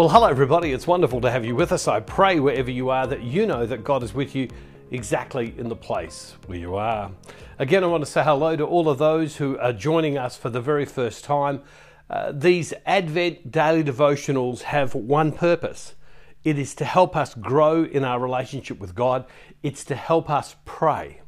Well, hello, everybody. It's wonderful to have you with us. I pray wherever you are that you know that God is with you exactly in the place where you are. Again, I want to say hello to all of those who are joining us for the very first time. Uh, these Advent daily devotionals have one purpose it is to help us grow in our relationship with God, it's to help us pray.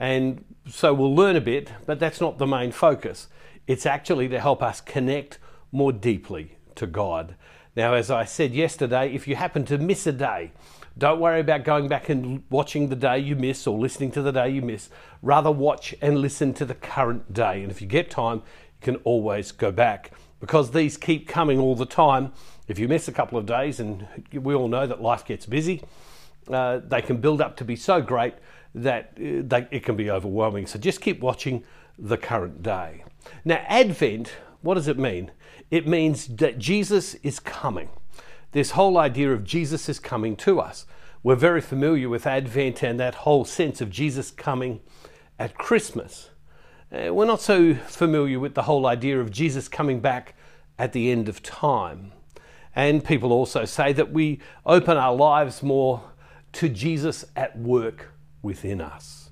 And so we'll learn a bit, but that's not the main focus. It's actually to help us connect more deeply to God. Now, as I said yesterday, if you happen to miss a day, don't worry about going back and watching the day you miss or listening to the day you miss. Rather, watch and listen to the current day. And if you get time, you can always go back because these keep coming all the time. If you miss a couple of days, and we all know that life gets busy, uh, they can build up to be so great that uh, they, it can be overwhelming. So just keep watching the current day. Now, Advent, what does it mean? It means that Jesus is coming. This whole idea of Jesus is coming to us. We're very familiar with Advent and that whole sense of Jesus coming at Christmas. Uh, we're not so familiar with the whole idea of Jesus coming back at the end of time. And people also say that we open our lives more to Jesus at work within us.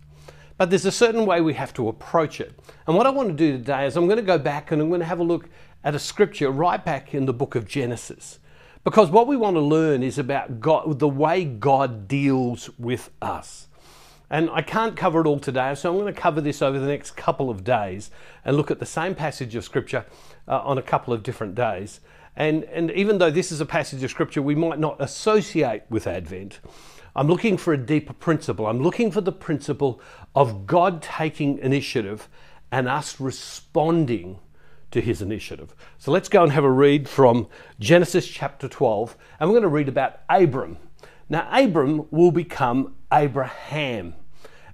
But there's a certain way we have to approach it. And what I want to do today is I'm going to go back and I'm going to have a look at a scripture right back in the book of Genesis. Because what we want to learn is about God, the way God deals with us. And I can't cover it all today, so I'm going to cover this over the next couple of days and look at the same passage of Scripture uh, on a couple of different days. And, and even though this is a passage of Scripture we might not associate with Advent, I'm looking for a deeper principle. I'm looking for the principle of God taking initiative and us responding to his initiative. So let's go and have a read from Genesis chapter 12, and we're going to read about Abram. Now, Abram will become Abraham.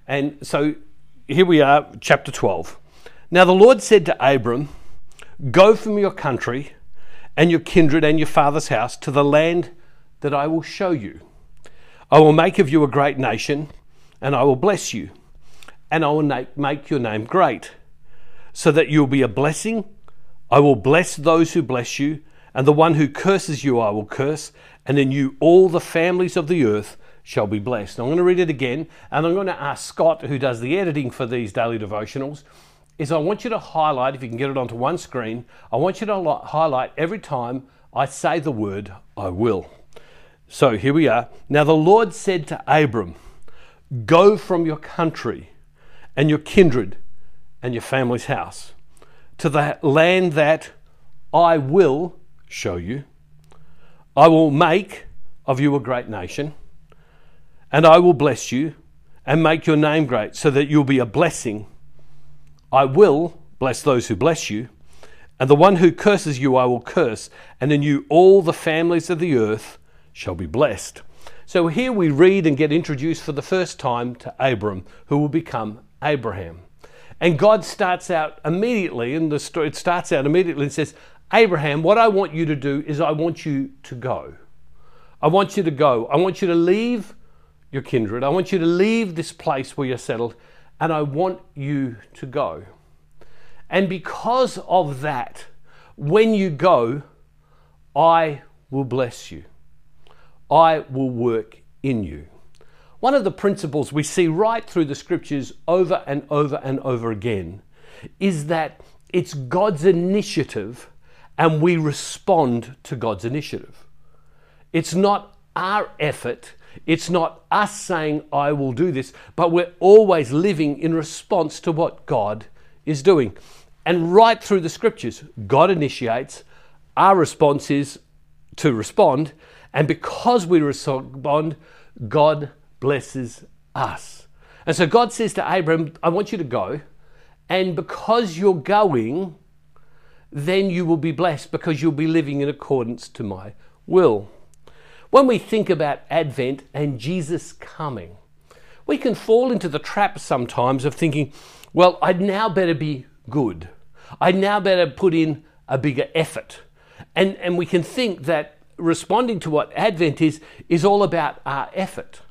And so here we are, chapter 12. Now, the Lord said to Abram, Go from your country and your kindred and your father's house to the land that I will show you. I will make of you a great nation, and I will bless you, and I will make your name great, so that you'll be a blessing I will bless those who bless you, and the one who curses you I will curse, and in you all the families of the earth shall be blessed. Now, I'm going to read it again, and I'm going to ask Scott, who does the editing for these daily devotionals, is I want you to highlight, if you can get it onto one screen, I want you to highlight every time I say the word, I will. So here we are. Now the Lord said to Abram, Go from your country and your kindred and your family's house to the land that I will show you. I will make of you a great nation, and I will bless you and make your name great, so that you'll be a blessing. I will bless those who bless you, and the one who curses you I will curse, and in you all the families of the earth shall be blessed. So here we read and get introduced for the first time to Abram, who will become Abraham. And God starts out immediately, and the story it starts out immediately and says, Abraham, what I want you to do is I want you to go. I want you to go. I want you to leave your kindred. I want you to leave this place where you're settled, and I want you to go. And because of that, when you go, I will bless you. I will work in you. One of the principles we see right through the scriptures over and over and over again is that it's God's initiative and we respond to God's initiative. It's not our effort, it's not us saying, I will do this, but we're always living in response to what God is doing. And right through the scriptures, God initiates, our response is to respond, and because we respond, God blesses us. And so God says to Abram, I want you to go, and because you're going, then you will be blessed because you'll be living in accordance to my will. When we think about Advent and Jesus coming, we can fall into the trap sometimes of thinking, well, I'd now better be good. I'd now better put in a bigger effort. And, and we can think that responding to what Advent is, is all about our effort.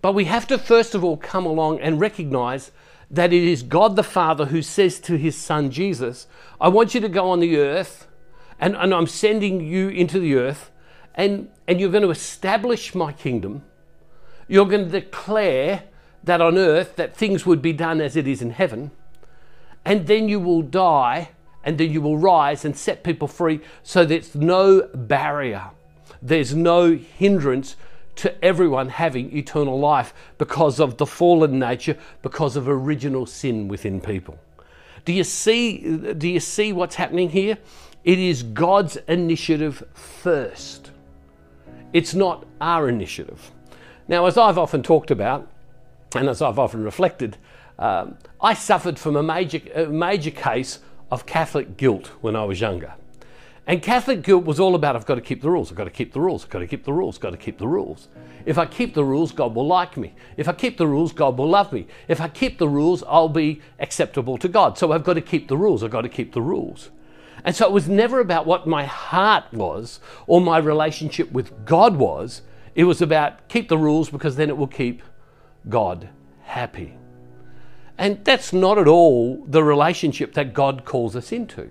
But we have to first of all come along and recognize that it is God the Father who says to his Son Jesus, I want you to go on the earth, and, and I'm sending you into the earth, and, and you're going to establish my kingdom. You're going to declare that on earth that things would be done as it is in heaven. And then you will die and then you will rise and set people free so there's no barrier. There's no hindrance to everyone having eternal life because of the fallen nature, because of original sin within people. Do you see do you see what's happening here? It is God's initiative first. It's not our initiative. Now, as I've often talked about, and as I've often reflected, um, I suffered from a major, a major case of Catholic guilt when I was younger. And Catholic guilt was all about I've got to keep the rules, I've got to keep the rules, I've got to keep the rules, I've got to keep the rules. If I keep the rules, God will like me. If I keep the rules, God will love me. If I keep the rules, I'll be acceptable to God. So I've got to keep the rules, I've got to keep the rules. And so it was never about what my heart was or my relationship with God was. It was about keep the rules because then it will keep God happy. And that's not at all the relationship that God calls us into.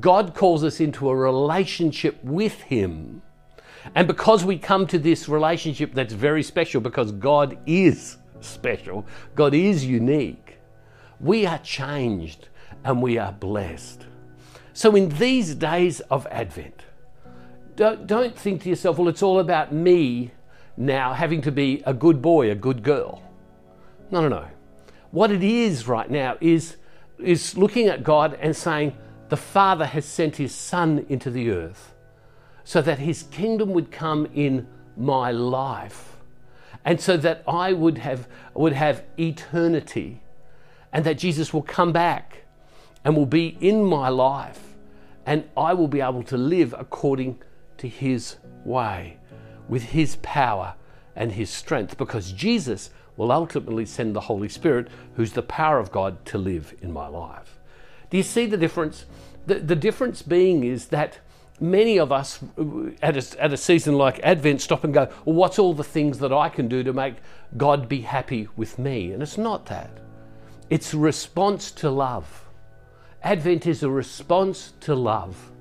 God calls us into a relationship with Him. And because we come to this relationship that's very special, because God is special, God is unique, we are changed and we are blessed. So, in these days of Advent, don't, don't think to yourself, well, it's all about me now having to be a good boy, a good girl. No, no, no. What it is right now is, is looking at God and saying, the Father has sent His Son into the earth so that His kingdom would come in my life and so that I would have, would have eternity and that Jesus will come back and will be in my life and I will be able to live according to His way with His power and His strength because Jesus will ultimately send the Holy Spirit, who's the power of God, to live in my life. Do you see the difference? The, the difference being is that many of us uh, at a, at a season like Advent stop and go, Well, what's all the things that I can do to make God be happy with me? And it's not that, it's response to love. Advent is a response to love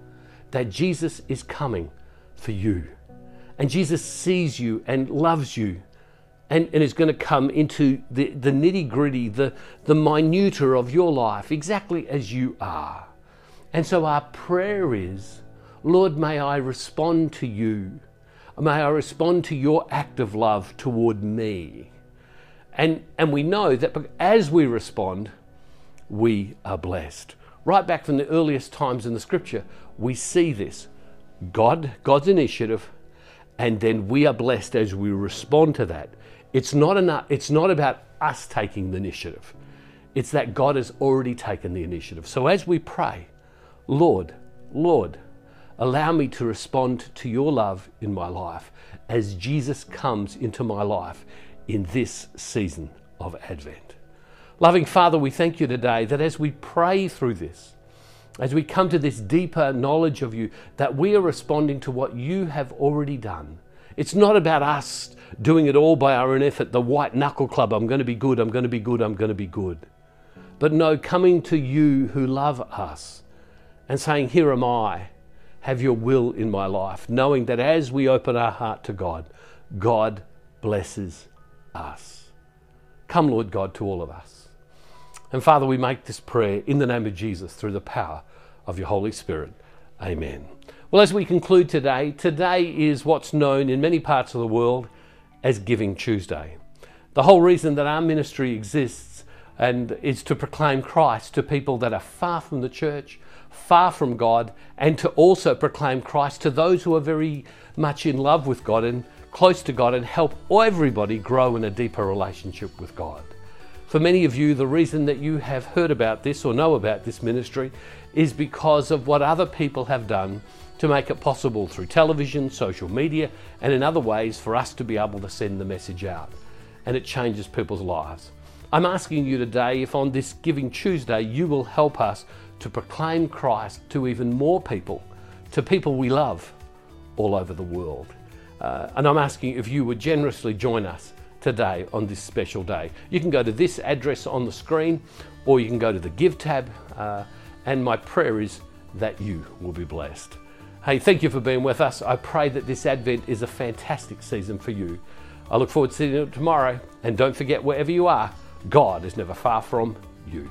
that Jesus is coming for you. And Jesus sees you and loves you and, and is going to come into the, the nitty gritty, the, the minutia of your life, exactly as you are. And so our prayer is, Lord, may I respond to you. May I respond to your act of love toward me. And, and we know that as we respond, we are blessed. Right back from the earliest times in the scripture, we see this God, God's initiative, and then we are blessed as we respond to that. It's not, enough, it's not about us taking the initiative, it's that God has already taken the initiative. So as we pray, Lord, Lord, allow me to respond to your love in my life as Jesus comes into my life in this season of Advent. Loving Father, we thank you today that as we pray through this, as we come to this deeper knowledge of you, that we are responding to what you have already done. It's not about us doing it all by our own effort, the white knuckle club, I'm going to be good, I'm going to be good, I'm going to be good. But no, coming to you who love us and saying, Here am I, have your will in my life, knowing that as we open our heart to God, God blesses us. Come, Lord God, to all of us. And Father, we make this prayer in the name of Jesus through the power of your Holy Spirit. Amen. Well, as we conclude today, today is what's known in many parts of the world as Giving Tuesday. The whole reason that our ministry exists and is to proclaim Christ to people that are far from the church, far from God, and to also proclaim Christ to those who are very much in love with God and close to God and help everybody grow in a deeper relationship with God. For many of you, the reason that you have heard about this or know about this ministry is because of what other people have done to make it possible through television, social media, and in other ways for us to be able to send the message out. And it changes people's lives. I'm asking you today if on this Giving Tuesday you will help us to proclaim Christ to even more people, to people we love all over the world. Uh, and I'm asking if you would generously join us today on this special day. You can go to this address on the screen or you can go to the Give tab. Uh, and my prayer is that you will be blessed. Hey, thank you for being with us. I pray that this Advent is a fantastic season for you. I look forward to seeing you tomorrow. And don't forget, wherever you are, God is never far from you.